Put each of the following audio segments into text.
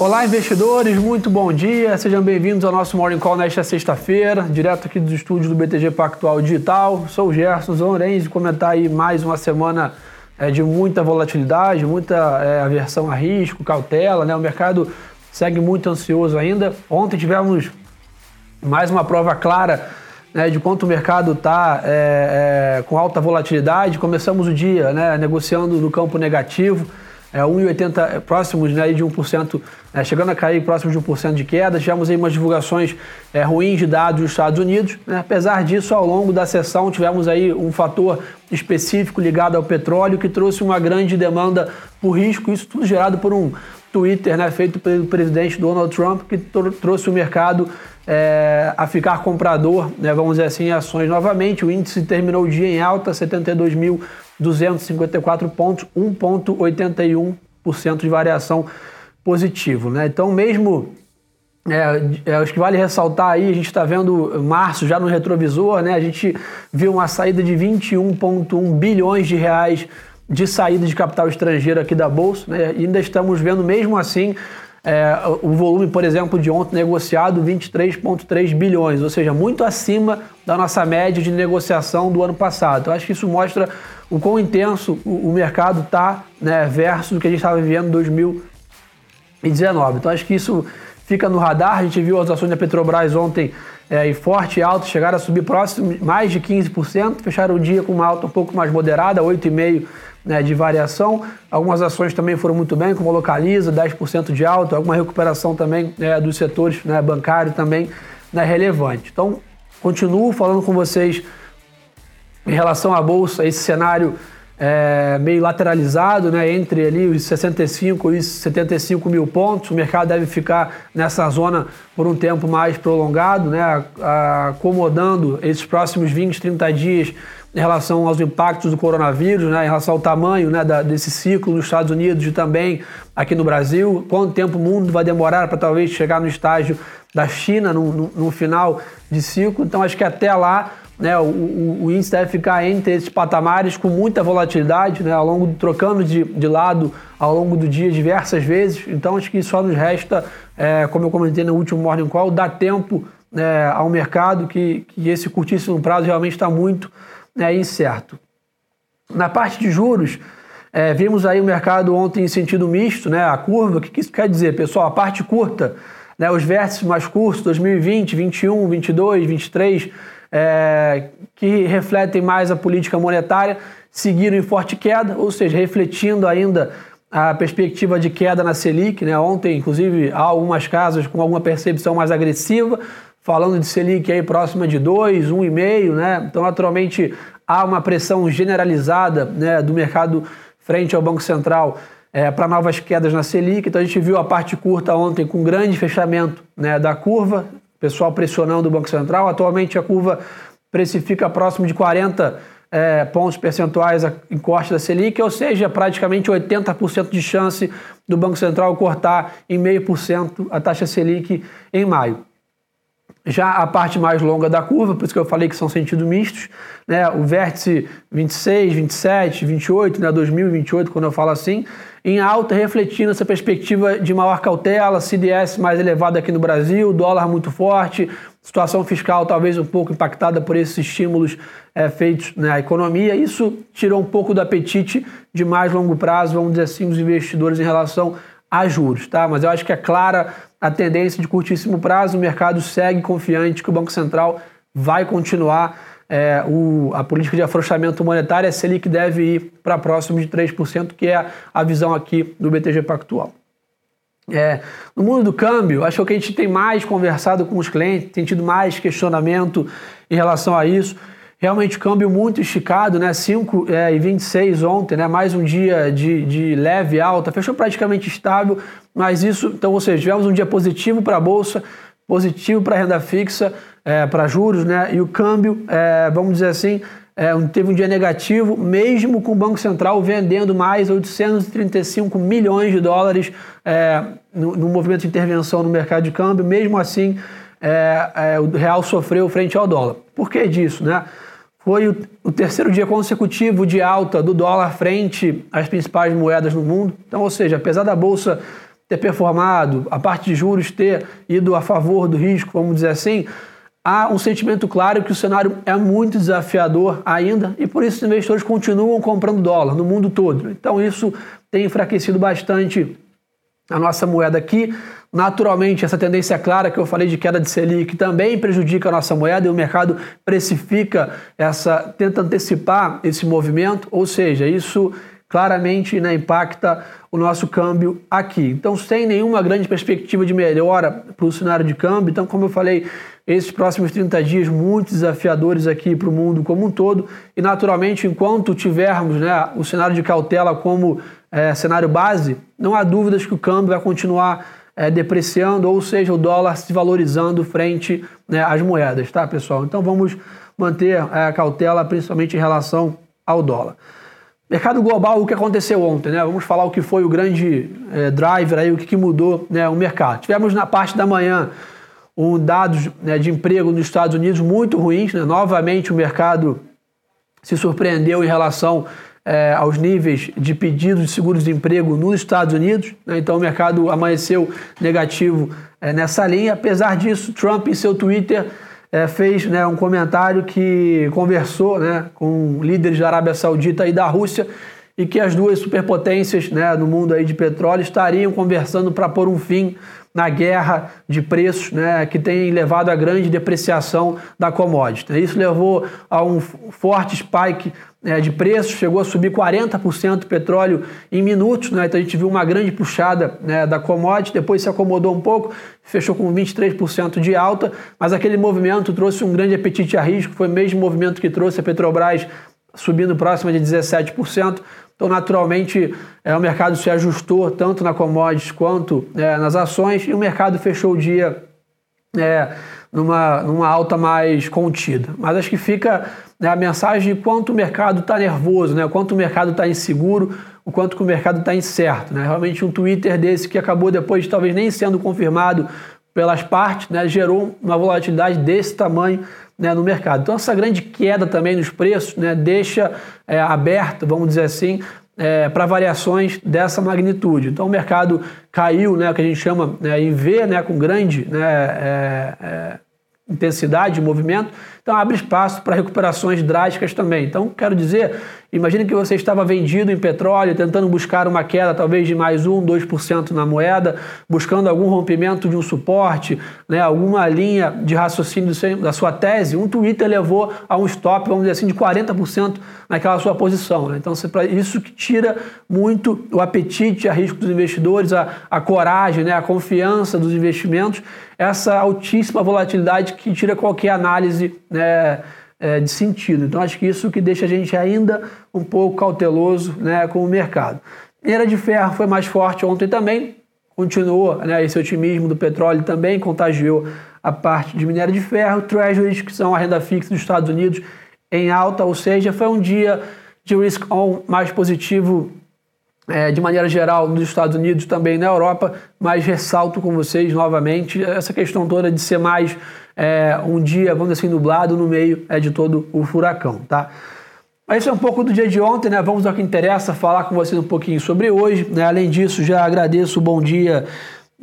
Olá, investidores, muito bom dia. Sejam bem-vindos ao nosso Morning Call nesta sexta-feira, direto aqui dos estúdios do BTG Pactual Digital. Sou o Gerson Zonrenz e comentar aí mais uma semana é, de muita volatilidade, muita é, aversão a risco, cautela, né? O mercado segue muito ansioso ainda. Ontem tivemos mais uma prova clara né, de quanto o mercado está é, é, com alta volatilidade. Começamos o dia né, negociando no campo negativo é, 1,80 é, próximos né, de 1%, é, chegando a cair próximos de 1% de queda. Tivemos aí umas divulgações é, ruins de dados dos Estados Unidos. Né? Apesar disso, ao longo da sessão, tivemos aí um fator específico ligado ao petróleo que trouxe uma grande demanda por risco, isso tudo gerado por um Twitter né, feito pelo presidente Donald Trump, que trouxe o mercado é, a ficar comprador, né, vamos dizer assim, em ações novamente. O índice terminou o dia em alta, 72.254 pontos, 1,81% de variação positivo. Né? Então, mesmo é, é, acho que vale ressaltar aí, a gente está vendo março já no retrovisor, né? A gente viu uma saída de 21,1 bilhões de reais de saída de capital estrangeiro aqui da Bolsa, né? E ainda estamos vendo, mesmo assim, é, o volume, por exemplo, de ontem negociado 23,3 bilhões, ou seja, muito acima da nossa média de negociação do ano passado. Então, acho que isso mostra o quão intenso o, o mercado está né, versus o que a gente estava vivendo em 2019. Então, acho que isso fica no radar. A gente viu as ações da Petrobras ontem é, em forte alto, chegaram a subir próximo mais de 15%, fecharam o dia com uma alta um pouco mais moderada, 8,5% né, de variação. Algumas ações também foram muito bem, como a Localiza, 10% de alta, alguma recuperação também né, dos setores né, bancário também né, relevante. Então, continuo falando com vocês em relação à Bolsa, esse cenário é, meio lateralizado, né, entre ali os 65 e 75 mil pontos. O mercado deve ficar nessa zona por um tempo mais prolongado, né, acomodando esses próximos 20, 30 dias em relação aos impactos do coronavírus, né, em relação ao tamanho né, da, desse ciclo nos Estados Unidos e também aqui no Brasil, quanto tempo o mundo vai demorar para talvez chegar no estágio da China no, no, no, final de ciclo. Então acho que até lá né, o, o, o, índice deve ficar entre esses patamares com muita volatilidade, né, ao longo trocando de, de lado ao longo do dia diversas vezes. Então acho que só nos resta, é, como eu comentei no último Morning Call, dar tempo é, ao mercado que, que esse curtíssimo prazo realmente está muito é, incerto. Na parte de juros, é, vimos aí o mercado ontem em sentido misto, né, a curva. O que, que isso quer dizer, pessoal? A parte curta, né, os vértices mais curtos, 2020, 21, 22, 23, é, que refletem mais a política monetária, seguiram em forte queda, ou seja, refletindo ainda a perspectiva de queda na Selic. Né? Ontem, inclusive, há algumas casas com alguma percepção mais agressiva, falando de Selic aí próxima de 2, 1,5, né? Então, naturalmente, há uma pressão generalizada né, do mercado frente ao Banco Central é, para novas quedas na Selic. Então, a gente viu a parte curta ontem com grande fechamento né, da curva, pessoal pressionando o Banco Central. Atualmente, a curva precifica próximo de 40 é, pontos percentuais em corte da Selic, ou seja, praticamente 80% de chance do Banco Central cortar em meio por cento a taxa Selic em maio. Já a parte mais longa da curva, por isso que eu falei que são sentidos mistos, né? o vértice 26, 27, 28, né? 2028, quando eu falo assim, em alta, refletindo essa perspectiva de maior cautela, CDS mais elevado aqui no Brasil, dólar muito forte, situação fiscal talvez um pouco impactada por esses estímulos é, feitos na economia. Isso tirou um pouco do apetite de mais longo prazo, vamos dizer assim, dos investidores em relação a juros, tá? Mas eu acho que é clara a tendência de curtíssimo prazo, o mercado segue confiante que o Banco Central vai continuar é, o, a política de afrouxamento monetário, a Selic deve ir para próximo de 3%, que é a visão aqui do BTG Pactual. É, no mundo do câmbio, acho que a gente tem mais conversado com os clientes, tem tido mais questionamento em relação a isso. Realmente câmbio muito esticado, né? 5 é, e 26 ontem, né? Mais um dia de, de leve alta, fechou praticamente estável, mas isso, então, ou seja, tivemos um dia positivo para a Bolsa, positivo para a renda fixa, é, para juros, né? E o câmbio, é, vamos dizer assim, é, teve um dia negativo, mesmo com o Banco Central vendendo mais 835 milhões de dólares é, no, no, movimento de intervenção no mercado de câmbio, mesmo assim é, é, o real sofreu frente ao dólar. Por que disso, né? Foi o, o, terceiro dia consecutivo de alta do dólar frente às principais moedas no mundo. Então, ou seja, apesar da bolsa ter performado, a parte de juros ter ido a favor do risco, vamos dizer assim, há um sentimento claro que o cenário é muito desafiador ainda e por isso os investidores continuam comprando dólar no mundo todo. Então isso tem enfraquecido bastante a nossa moeda aqui. Naturalmente, essa tendência clara que eu falei de queda de Selic também prejudica a nossa moeda e o mercado precifica essa, tenta antecipar esse movimento, ou seja, isso claramente né, impacta o nosso câmbio aqui. Então, sem nenhuma grande perspectiva de melhora para o cenário de câmbio, então, como eu falei, esses próximos 30 dias muito desafiadores aqui para o mundo como um todo e, naturalmente, enquanto tivermos né, o cenário de cautela como é, cenário base, não há dúvidas que o câmbio vai continuar é, depreciando, ou seja, o dólar se valorizando frente né, às moedas, tá, pessoal? Então vamos manter é, a cautela, principalmente em relação ao dólar. Mercado global, o que aconteceu ontem, né? Vamos falar o que foi o grande é, driver aí, o que, que mudou né, o mercado. Tivemos na parte da manhã um dados né, de emprego nos Estados Unidos muito ruins, né? Novamente o mercado se surpreendeu em relação é, aos níveis de pedidos de seguro-desemprego nos Estados Unidos. Né? Então o mercado amanheceu negativo é, nessa linha. Apesar disso, Trump em seu Twitter é, fez né, um comentário que conversou né, com líderes da Arábia Saudita e da Rússia e que as duas superpotências né, no mundo aí de petróleo estariam conversando para pôr um fim na guerra de preços né, que tem levado à grande depreciação da commodity. Isso levou a um forte spike né, de preços, chegou a subir 40% o petróleo em minutos, né, então a gente viu uma grande puxada né, da commodity, depois se acomodou um pouco, fechou com 23% de alta, mas aquele movimento trouxe um grande apetite a risco, foi o mesmo movimento que trouxe a Petrobras subindo próxima de 17%. Então, naturalmente, é, o mercado se ajustou tanto na commodities quanto é, nas ações e o mercado fechou o dia é, numa, numa alta mais contida. Mas acho que fica né, a mensagem de quanto o mercado está nervoso, né, quanto o mercado está inseguro, o quanto que o mercado está incerto. Né? Realmente um Twitter desse que acabou depois talvez nem sendo confirmado pelas partes, né, gerou uma volatilidade desse tamanho né, no mercado. Então essa grande queda também nos preços né, deixa é, aberto, vamos dizer assim, é, para variações dessa magnitude. Então o mercado caiu, né, o que a gente chama né, em V, né, com grande né, é, é intensidade de movimento, então abre espaço para recuperações drásticas também. Então, quero dizer, imagine que você estava vendido em petróleo, tentando buscar uma queda talvez de mais 1, 2% na moeda, buscando algum rompimento de um suporte, né, alguma linha de raciocínio da sua tese, um Twitter levou a um stop, vamos dizer assim, de 40% naquela sua posição. Né? Então, isso que tira muito o apetite a risco dos investidores, a, a coragem, né, a confiança dos investimentos, essa altíssima volatilidade que tira qualquer análise né, é, de sentido. Então, acho que isso que deixa a gente ainda um pouco cauteloso né, com o mercado. Minério de ferro foi mais forte ontem também, continuou né, esse otimismo do petróleo também, contagiou a parte de minério de ferro. Treasuries, que são a renda fixa dos Estados Unidos, em alta, ou seja, foi um dia de risk on mais positivo é, de maneira geral nos Estados Unidos, também na Europa, mas ressalto com vocês novamente essa questão toda de ser mais é, um dia, vamos dizer assim, nublado no meio é, de todo o furacão, tá? Isso é um pouco do dia de ontem, né? Vamos ao que interessa, falar com vocês um pouquinho sobre hoje. Né? Além disso, já agradeço o bom dia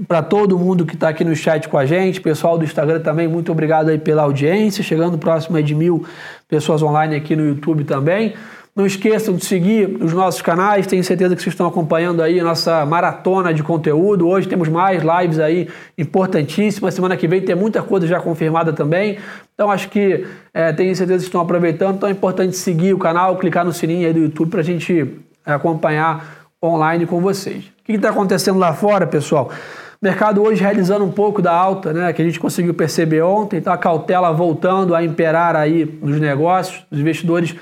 para todo mundo que está aqui no chat com a gente, pessoal do Instagram também, muito obrigado aí pela audiência, chegando próximo de mil pessoas online aqui no YouTube também. Não esqueçam de seguir os nossos canais, tenho certeza que vocês estão acompanhando aí a nossa maratona de conteúdo. Hoje temos mais lives aí importantíssimas. Semana que vem tem muita coisa já confirmada também. Então acho que é, tenho certeza que estão aproveitando. Então é importante seguir o canal, clicar no sininho aí do YouTube para a gente é, acompanhar online com vocês. O que está acontecendo lá fora, pessoal? mercado hoje realizando um pouco da alta, né, que a gente conseguiu perceber ontem, então a cautela voltando a imperar aí nos negócios, os investidores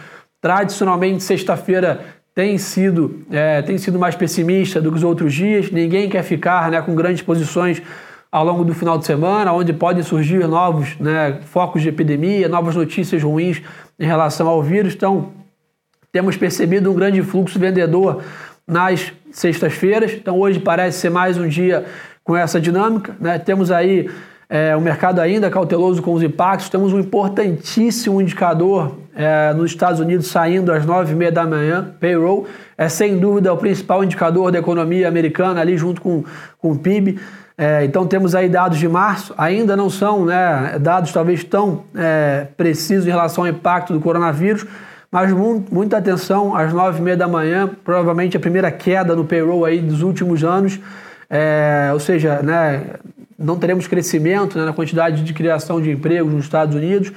Tradicionalmente, sexta-feira tem sido, é, tem sido mais pessimista do que os outros dias. Ninguém quer ficar né, com grandes posições ao longo do final de semana, onde podem surgir novos né, focos de epidemia, novas notícias ruins em relação ao vírus. Então, temos percebido um grande fluxo vendedor nas sextas-feiras. Então, hoje parece ser mais um dia com essa dinâmica. Né? Temos aí é, o mercado ainda cauteloso com os impactos. Temos um importantíssimo indicador é, nos Estados Unidos saindo às 9h30 da manhã, payroll. É sem dúvida o principal indicador da economia americana, ali junto com, com o PIB. É, então temos aí dados de março, ainda não são né, dados talvez tão é, precisos em relação ao impacto do coronavírus, mas muita atenção às 9h30 da manhã, provavelmente a primeira queda no payroll aí dos últimos anos. É, ou seja, né, não teremos crescimento né, na quantidade de criação de empregos nos Estados Unidos,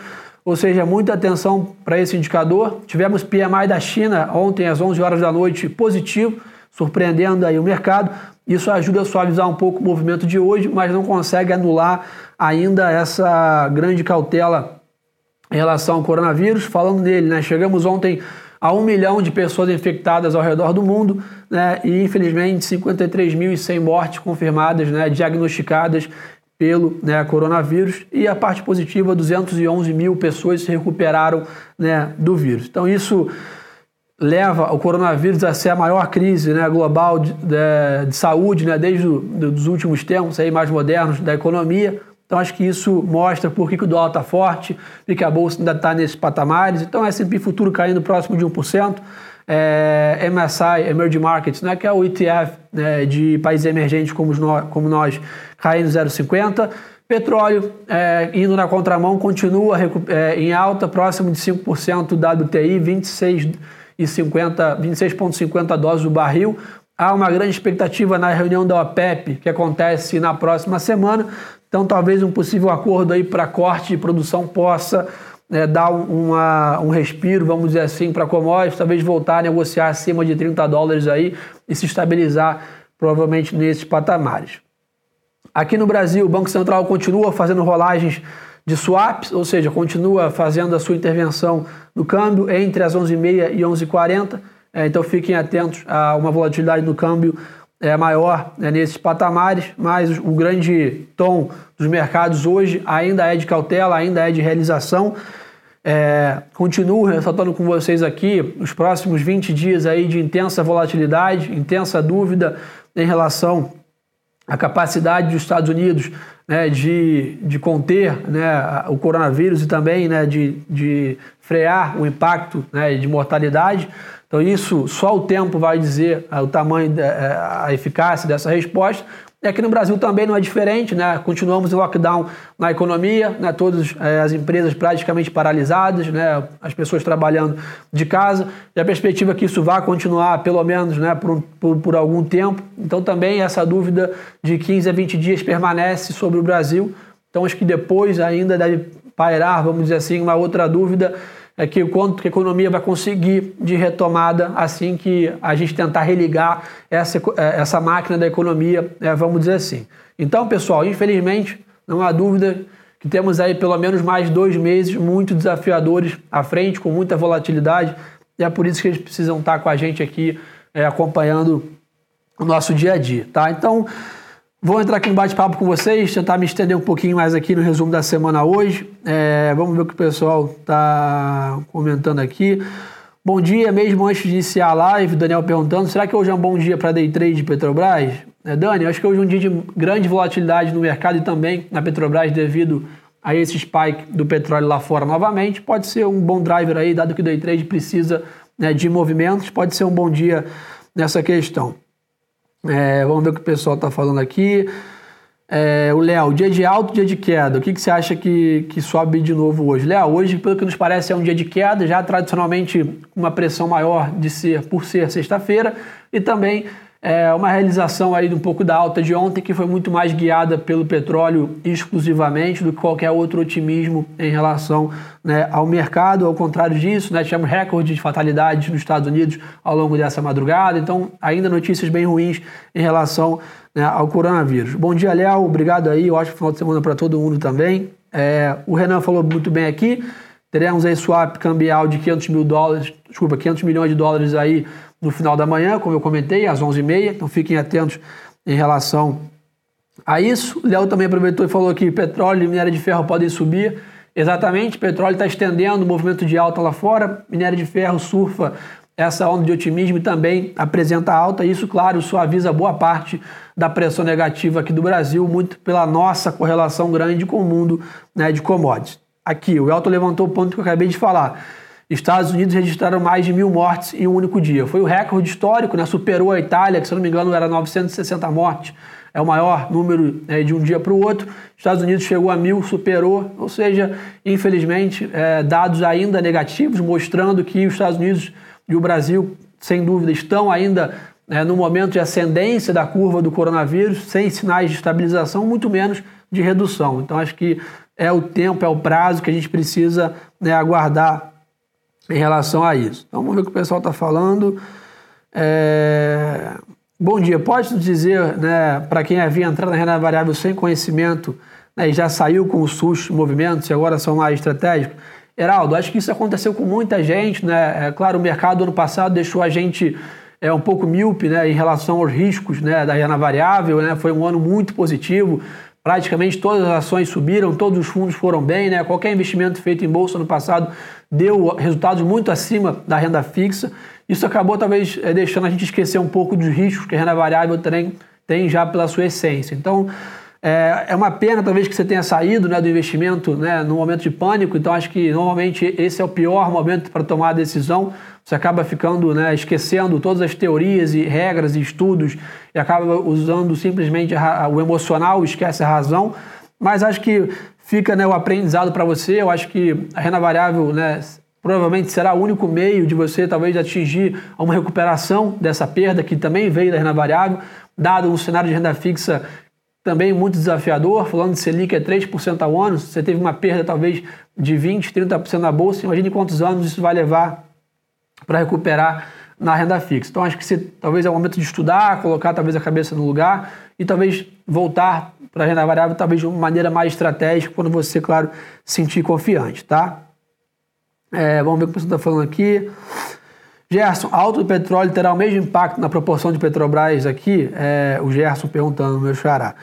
ou seja, muita atenção para esse indicador. Tivemos PMI da China ontem às 11 horas da noite positivo, surpreendendo aí o mercado. Isso ajuda a suavizar um pouco o movimento de hoje, mas não consegue anular ainda essa grande cautela em relação ao coronavírus. Falando nele, né, chegamos ontem a um milhão de pessoas infectadas ao redor do mundo, né, e infelizmente 53.100 mortes confirmadas, né, diagnosticadas pelo né, coronavírus, e a parte positiva, 211 mil pessoas se recuperaram né, do vírus. Então isso leva o coronavírus a ser a maior crise né, global de, de, de saúde né, desde os últimos tempos aí mais modernos da economia. Então acho que isso mostra por que, o dólar está forte, porque a bolsa ainda está nesses patamares. Então S&P futuro caindo próximo de 1%, é, MSI, Emerging Markets, né, que é o ETF né, de países emergentes como, nós, como nós caindo 0,50%. Petróleo é, indo na contramão, continua é, em alta, próximo de 5% WTI, 26,50 26 dólares o barril. Há uma grande expectativa na reunião da OPEP, que acontece na próxima semana, então, talvez um possível acordo aí para corte de produção possa né, dar uma, um respiro, vamos dizer assim, para commodities, talvez voltar a negociar acima de 30 dólares aí e se estabilizar provavelmente nesses patamares. Aqui no Brasil, o Banco Central continua fazendo rolagens de swaps, ou seja, continua fazendo a sua intervenção no câmbio entre as 11h30 e 11h40. É, então fiquem atentos a uma volatilidade no câmbio é maior né, nesses patamares, mas o grande tom dos mercados hoje ainda é de cautela, ainda é de realização. É, continuo ressaltando com vocês aqui os próximos 20 dias aí de intensa volatilidade, intensa dúvida em relação à capacidade dos Estados Unidos né, de, de conter né, o coronavírus e também né, de, de frear o impacto né, de mortalidade. Então, isso só o tempo vai dizer uh, o tamanho, uh, a eficácia dessa resposta. E aqui no Brasil também não é diferente, né? Continuamos em lockdown na economia, né? todas uh, as empresas praticamente paralisadas, né? As pessoas trabalhando de casa. E a perspectiva é que isso vá continuar, pelo menos, né? Por, por, por algum tempo. Então, também essa dúvida de 15 a 20 dias permanece sobre o Brasil. Então, acho que depois ainda deve pairar, vamos dizer assim, uma outra dúvida é que o quanto que a economia vai conseguir de retomada assim que a gente tentar religar essa, é, essa máquina da economia, é, vamos dizer assim. Então, pessoal, infelizmente, não há dúvida que temos aí pelo menos mais dois meses muito desafiadores à frente, com muita volatilidade, e é por isso que eles precisam estar com a gente aqui é, acompanhando o nosso dia a dia, tá? Então, Vou entrar aqui no bate-papo com vocês, tentar me estender um pouquinho mais aqui no resumo da semana hoje. É, vamos ver o que o pessoal está comentando aqui. Bom dia, mesmo antes de iniciar a live, Daniel perguntando, será que hoje é um bom dia para day trade de Petrobras? É, Dani, acho que hoje é um dia de grande volatilidade no mercado e também na Petrobras devido a esse spike do petróleo lá fora novamente. Pode ser um bom driver aí, dado que o day trade precisa né, de movimentos, pode ser um bom dia nessa questão. É, vamos ver o que o pessoal está falando aqui. É, o Léo, dia de alto, dia de queda. O que, que você acha que, que sobe de novo hoje? Léo, hoje, pelo que nos parece, é um dia de queda, já tradicionalmente uma pressão maior de ser por ser sexta-feira, e também é uma realização aí de um pouco da alta de ontem, que foi muito mais guiada pelo petróleo exclusivamente do que qualquer outro otimismo em relação né, ao mercado. Ao contrário disso, né, tivemos recorde de fatalidades nos Estados Unidos ao longo dessa madrugada. Então, ainda notícias bem ruins em relação né, ao coronavírus. Bom dia, Léo. Obrigado aí. Ótimo final de semana para todo mundo também. É, o Renan falou muito bem aqui. Teremos aí swap cambial de 500 mil dólares, desculpa, 500 milhões de dólares aí no final da manhã, como eu comentei, às 11h30. Então fiquem atentos em relação a isso. O Léo também aproveitou e falou que petróleo e minério de ferro podem subir. Exatamente, petróleo está estendendo o movimento de alta lá fora, minério de ferro surfa essa onda de otimismo também apresenta alta. Isso, claro, suaviza boa parte da pressão negativa aqui do Brasil, muito pela nossa correlação grande com o mundo né, de commodities. Aqui, o Elton levantou o ponto que eu acabei de falar. Estados Unidos registraram mais de mil mortes em um único dia. Foi o recorde histórico, né? superou a Itália, que se não me engano era 960 mortes. É o maior número né, de um dia para o outro. Estados Unidos chegou a mil, superou. Ou seja, infelizmente, é, dados ainda negativos, mostrando que os Estados Unidos e o Brasil, sem dúvida, estão ainda é, no momento de ascendência da curva do coronavírus, sem sinais de estabilização, muito menos de redução. Então, acho que é o tempo, é o prazo que a gente precisa né, aguardar em relação a isso. Então, vamos ver o que o pessoal está falando. É... Bom dia, pode dizer, né, para quem havia entrado na renda variável sem conhecimento né, e já saiu com o SUS movimentos e agora são mais estratégicos, Heraldo, acho que isso aconteceu com muita gente, né? É, claro, o mercado ano passado deixou a gente é, um pouco míope né, em relação aos riscos né, da renda variável, né? Foi um ano muito positivo. Praticamente todas as ações subiram, todos os fundos foram bem, né? Qualquer investimento feito em bolsa no passado deu resultados muito acima da renda fixa. Isso acabou talvez é, deixando a gente esquecer um pouco dos riscos que a renda variável tem, tem já pela sua essência. Então, é, é uma pena, talvez, que você tenha saído né, do investimento né, no momento de pânico, então acho que normalmente esse é o pior momento para tomar a decisão. Você acaba ficando, né, esquecendo todas as teorias e regras e estudos e acaba usando simplesmente o emocional, esquece a razão. Mas acho que fica né, o aprendizado para você. Eu acho que a renda variável né, provavelmente será o único meio de você talvez atingir uma recuperação dessa perda que também veio da renda variável, dado um cenário de renda fixa também muito desafiador, falando de Selic é 3% ao ano, você teve uma perda talvez de 20%, 30% na bolsa, imagine quantos anos isso vai levar para recuperar na renda fixa. Então acho que você, talvez é o momento de estudar, colocar talvez a cabeça no lugar e talvez voltar para a renda variável talvez de uma maneira mais estratégica quando você, claro, se sentir confiante, tá? É, vamos ver o que você está falando aqui. Gerson, alto do petróleo terá o mesmo impacto na proporção de Petrobras aqui? É, o Gerson perguntando, meu xará.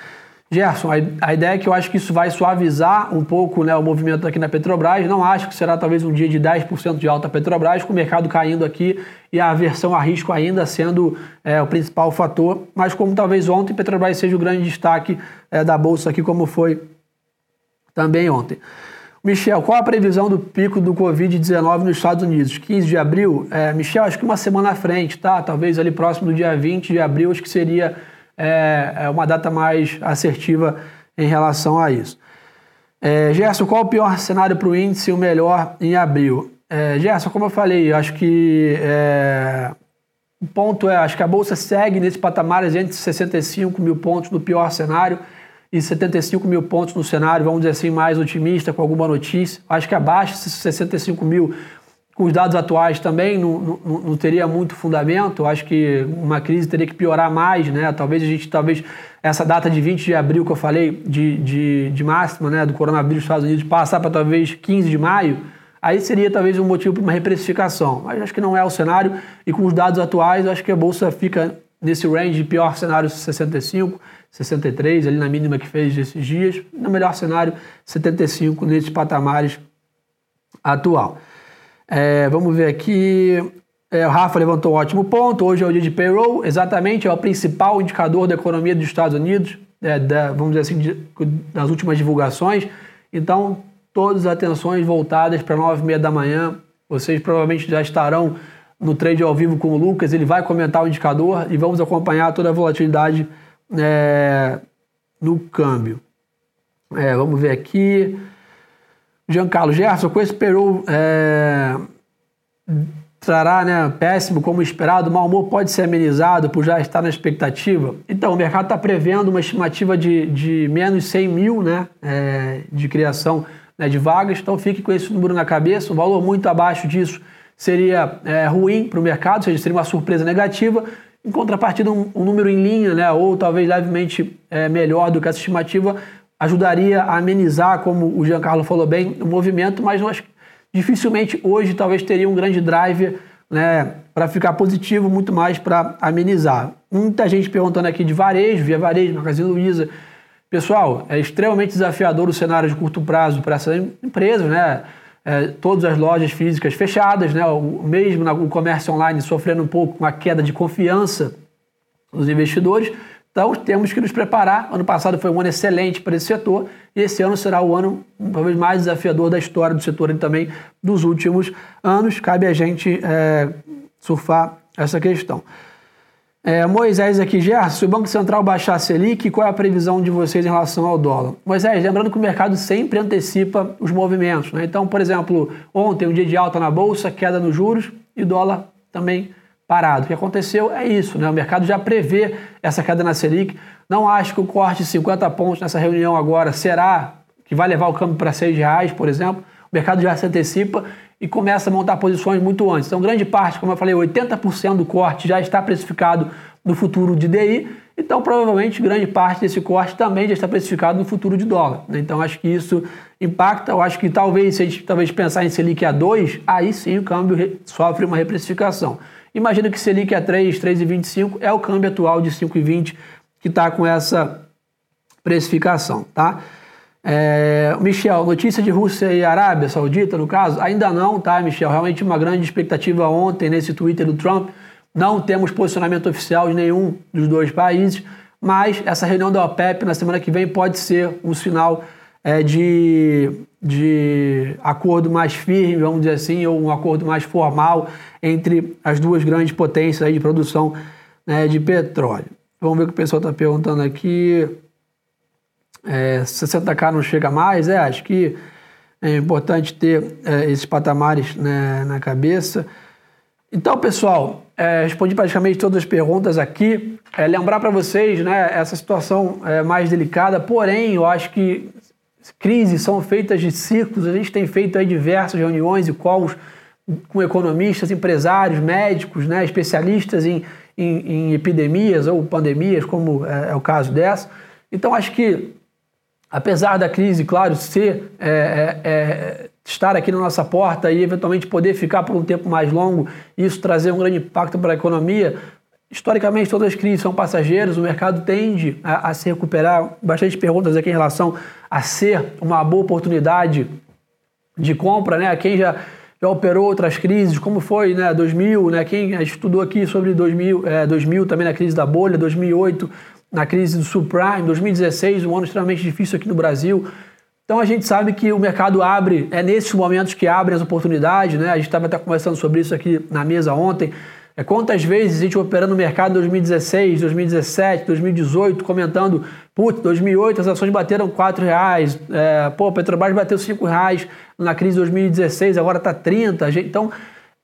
Gerson, a, a, ideia é que eu acho que isso vai suavizar um pouco né, o movimento aqui na Petrobras. Não acho que será talvez um dia de 10% de alta Petrobras, com o mercado caindo aqui e a aversão a risco ainda sendo é, o principal fator. Mas como talvez ontem Petrobras seja o grande destaque é, da Bolsa aqui, como foi também ontem. Michel, qual a previsão do pico do Covid-19 nos Estados Unidos? 15 de abril? É, Michel, acho que uma semana à frente, tá? Talvez ali próximo do dia 20 de abril, acho que seria é, é, uma data mais assertiva em relação a isso. É, Gerson, qual o pior cenário para o índice e o melhor em abril? É, Gerson, como eu falei, acho que é, o ponto é, acho que a Bolsa segue nesse patamar entre 65 mil pontos no pior cenário e 75 mil pontos no cenário, vamos dizer assim, mais otimista com alguma notícia. Acho que abaixo de 65 mil, com os dados atuais também, não, não, não, teria muito fundamento. Acho que uma crise teria que piorar mais, né? Talvez a gente, talvez essa data de 20 de abril que eu falei, de, de, de máxima, né, do coronavírus nos Estados Unidos, passar para talvez 15 de maio, aí seria talvez um motivo para uma reprecificação. Mas acho que não é o cenário, e com os dados atuais, acho que a Bolsa fica nesse range de pior cenário 65, 63, ali na mínima que fez esses dias. No melhor cenário, 75 nesses patamares atual. É, vamos ver aqui. É, o Rafa levantou um ótimo ponto. Hoje é o dia de payroll, exatamente, é o principal indicador da economia dos Estados Unidos, é, da, vamos dizer assim, de, das últimas divulgações. Então, todas as atenções voltadas para 9 e meia da manhã. Vocês provavelmente já estarão no trade ao vivo com o Lucas, ele vai comentar o indicador e vamos acompanhar toda a volatilidade é, no câmbio. É, vamos ver aqui. Giancarlo Gerson, com esse Peru é, trará né, péssimo como esperado, o mau humor pode ser amenizado por já estar na expectativa? Então, o mercado está prevendo uma estimativa de, de menos 100 mil né, é, de criação né, de vagas, então fique com esse número na cabeça, um valor muito abaixo disso seria é, ruim para o mercado, ou seja, seria uma surpresa negativa, em contrapartida, um, um número em linha, né, ou talvez levemente é, melhor do que essa estimativa, ajudaria a amenizar, como o Giancarlo falou bem, o movimento, mas nós dificilmente hoje talvez teria um grande driver né, para ficar positivo, muito mais para amenizar. Muita gente perguntando aqui de varejo, via varejo, Magazine Luiza. Pessoal, é extremamente desafiador o cenário de curto prazo para essas empresas, né? É, todas as lojas físicas fechadas, né? o, mesmo o comércio online sofrendo um pouco com a queda de confiança dos investidores. Então temos que nos preparar. Ano passado foi um ano excelente para esse setor e esse ano será o ano talvez mais desafiador da história do setor e também dos últimos anos. Cabe a gente é, surfar essa questão. É, Moisés aqui, Gerson, se o Banco Central baixar a Selic, qual é a previsão de vocês em relação ao dólar? Moisés, lembrando que o mercado sempre antecipa os movimentos. Né? Então, por exemplo, ontem, um dia de alta na Bolsa, queda nos juros e dólar também parado. O que aconteceu é isso, né? o mercado já prevê essa queda na Selic. Não acho que o corte de 50 pontos nessa reunião agora será que vai levar o câmbio para R$ reais, por exemplo. O mercado já se antecipa e começa a montar posições muito antes. Então, grande parte, como eu falei, 80% do corte já está precificado no futuro de DI, então provavelmente grande parte desse corte também já está precificado no futuro de dólar. Né? Então, acho que isso impacta. Eu acho que talvez, se a gente talvez pensar em Selic a 2, aí sim o câmbio sofre uma reprecificação. Imagina que Selic a 3, 3,25 é o câmbio atual de 5,20 que está com essa precificação, tá? É, Michel, notícia de Rússia e Arábia Saudita, no caso? Ainda não, tá, Michel? Realmente uma grande expectativa ontem nesse Twitter do Trump. Não temos posicionamento oficial de nenhum dos dois países, mas essa reunião da OPEP na semana que vem pode ser um sinal é, de, de acordo mais firme, vamos dizer assim, ou um acordo mais formal entre as duas grandes potências de produção né, de petróleo. Vamos ver o que o pessoal está perguntando aqui. É, 60k não chega mais, é, acho que é importante ter é, esses patamares né, na cabeça. Então, pessoal, é, respondi praticamente todas as perguntas aqui. É, lembrar para vocês, né, essa situação é mais delicada, porém, eu acho que crises são feitas de ciclos. A gente tem feito aí diversas reuniões e calls com economistas, empresários, médicos, né, especialistas em, em, em epidemias ou pandemias, como é, é o caso dessa. Então, acho que apesar da crise, claro, ser, é, é, é, estar aqui na nossa porta e eventualmente poder ficar por um tempo mais longo, isso trazer um grande impacto para a economia, historicamente todas as crises são passageiras, o mercado tende a, a se recuperar. Bastante perguntas aqui em relação a ser uma boa oportunidade de compra, né? Quem já, já operou outras crises, como foi, né? 2000, né? Quem estudou aqui sobre 2000, é, 2000 também na crise da bolha, 2008 na crise do subprime, 2016, um ano extremamente difícil aqui no Brasil. Então a gente sabe que o mercado abre, é nesses momentos que abrem as oportunidades, né? A gente estava até conversando sobre isso aqui na mesa ontem. É quantas vezes a gente operando no mercado em 2016, 2017, 2018, comentando, putz, 2008 as ações bateram R$ reais, é, pô, Petrobras bateu R$ reais na crise de 2016, agora está 30. Então,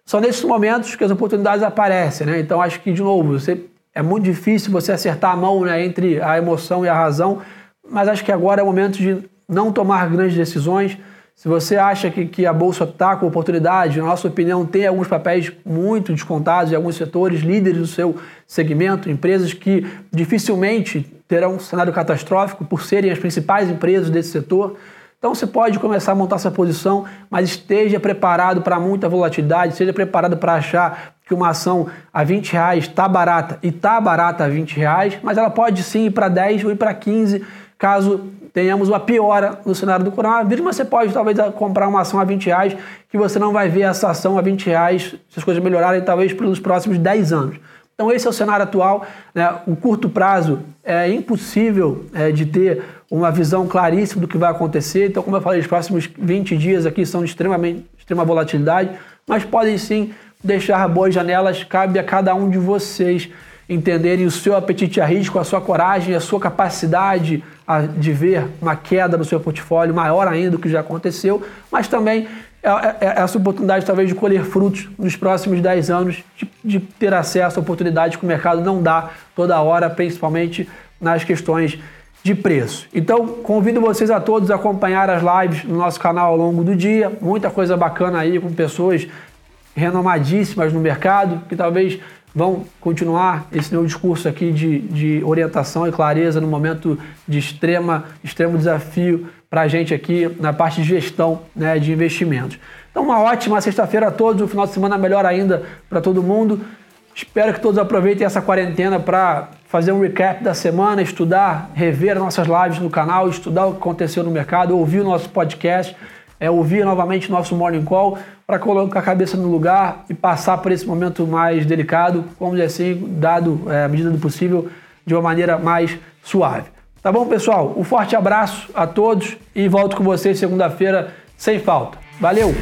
são nesses momentos que as oportunidades aparecem, né? Então, acho que, de novo, você é muito difícil você acertar a mão né, entre a emoção e a razão, mas acho que agora é o momento de não tomar grandes decisões. Se você acha que, que a Bolsa está com oportunidade, na nossa opinião, tem alguns papéis muito descontados em alguns setores, líderes do seu segmento, empresas que dificilmente terão um cenário catastrófico por serem as principais empresas desse setor. Então você pode começar a montar essa posição, mas esteja preparado para muita volatilidade, esteja preparado para achar que uma ação a 20 reais está barata e está barata a 20 reais, mas ela pode sim ir para 10 ou ir para 15, caso tenhamos uma piora no cenário do coronavírus, mas você pode talvez comprar uma ação a 20 reais que você não vai ver essa ação a 20 reais se as coisas melhorarem talvez pelos próximos 10 anos. Então esse é o cenário atual. Né? O curto prazo é impossível é, de ter uma visão claríssima do que vai acontecer. Então, como eu falei, os próximos 20 dias aqui são de extremamente, extrema volatilidade, mas podem sim deixar boas janelas. Cabe a cada um de vocês entenderem o seu apetite a risco, a sua coragem, a sua capacidade de ver uma queda no seu portfólio maior ainda do que já aconteceu, mas também essa oportunidade talvez de colher frutos nos próximos 10 anos, de, de ter acesso a oportunidades que o mercado não dá toda hora, principalmente nas questões de preço. Então, convido vocês a todos a acompanhar as lives no nosso canal ao longo do dia. Muita coisa bacana aí com pessoas renomadíssimas no mercado, que talvez vão continuar esse meu discurso aqui de, de orientação e clareza no momento de extrema, extremo desafio para a gente aqui na parte de gestão né, de investimentos. Então, uma ótima sexta-feira a todos, um final de semana melhor ainda para todo mundo. Espero que todos aproveitem essa quarentena para fazer um recap da semana, estudar, rever nossas lives no canal, estudar o que aconteceu no mercado, ouvir o nosso podcast, é, ouvir novamente o nosso Morning Call para colocar a cabeça no lugar e passar por esse momento mais delicado, vamos dizer assim, dado é, medida do possível, de uma maneira mais suave. Tá bom, pessoal? Um forte abraço a todos e volto com vocês segunda-feira sem falta. Valeu!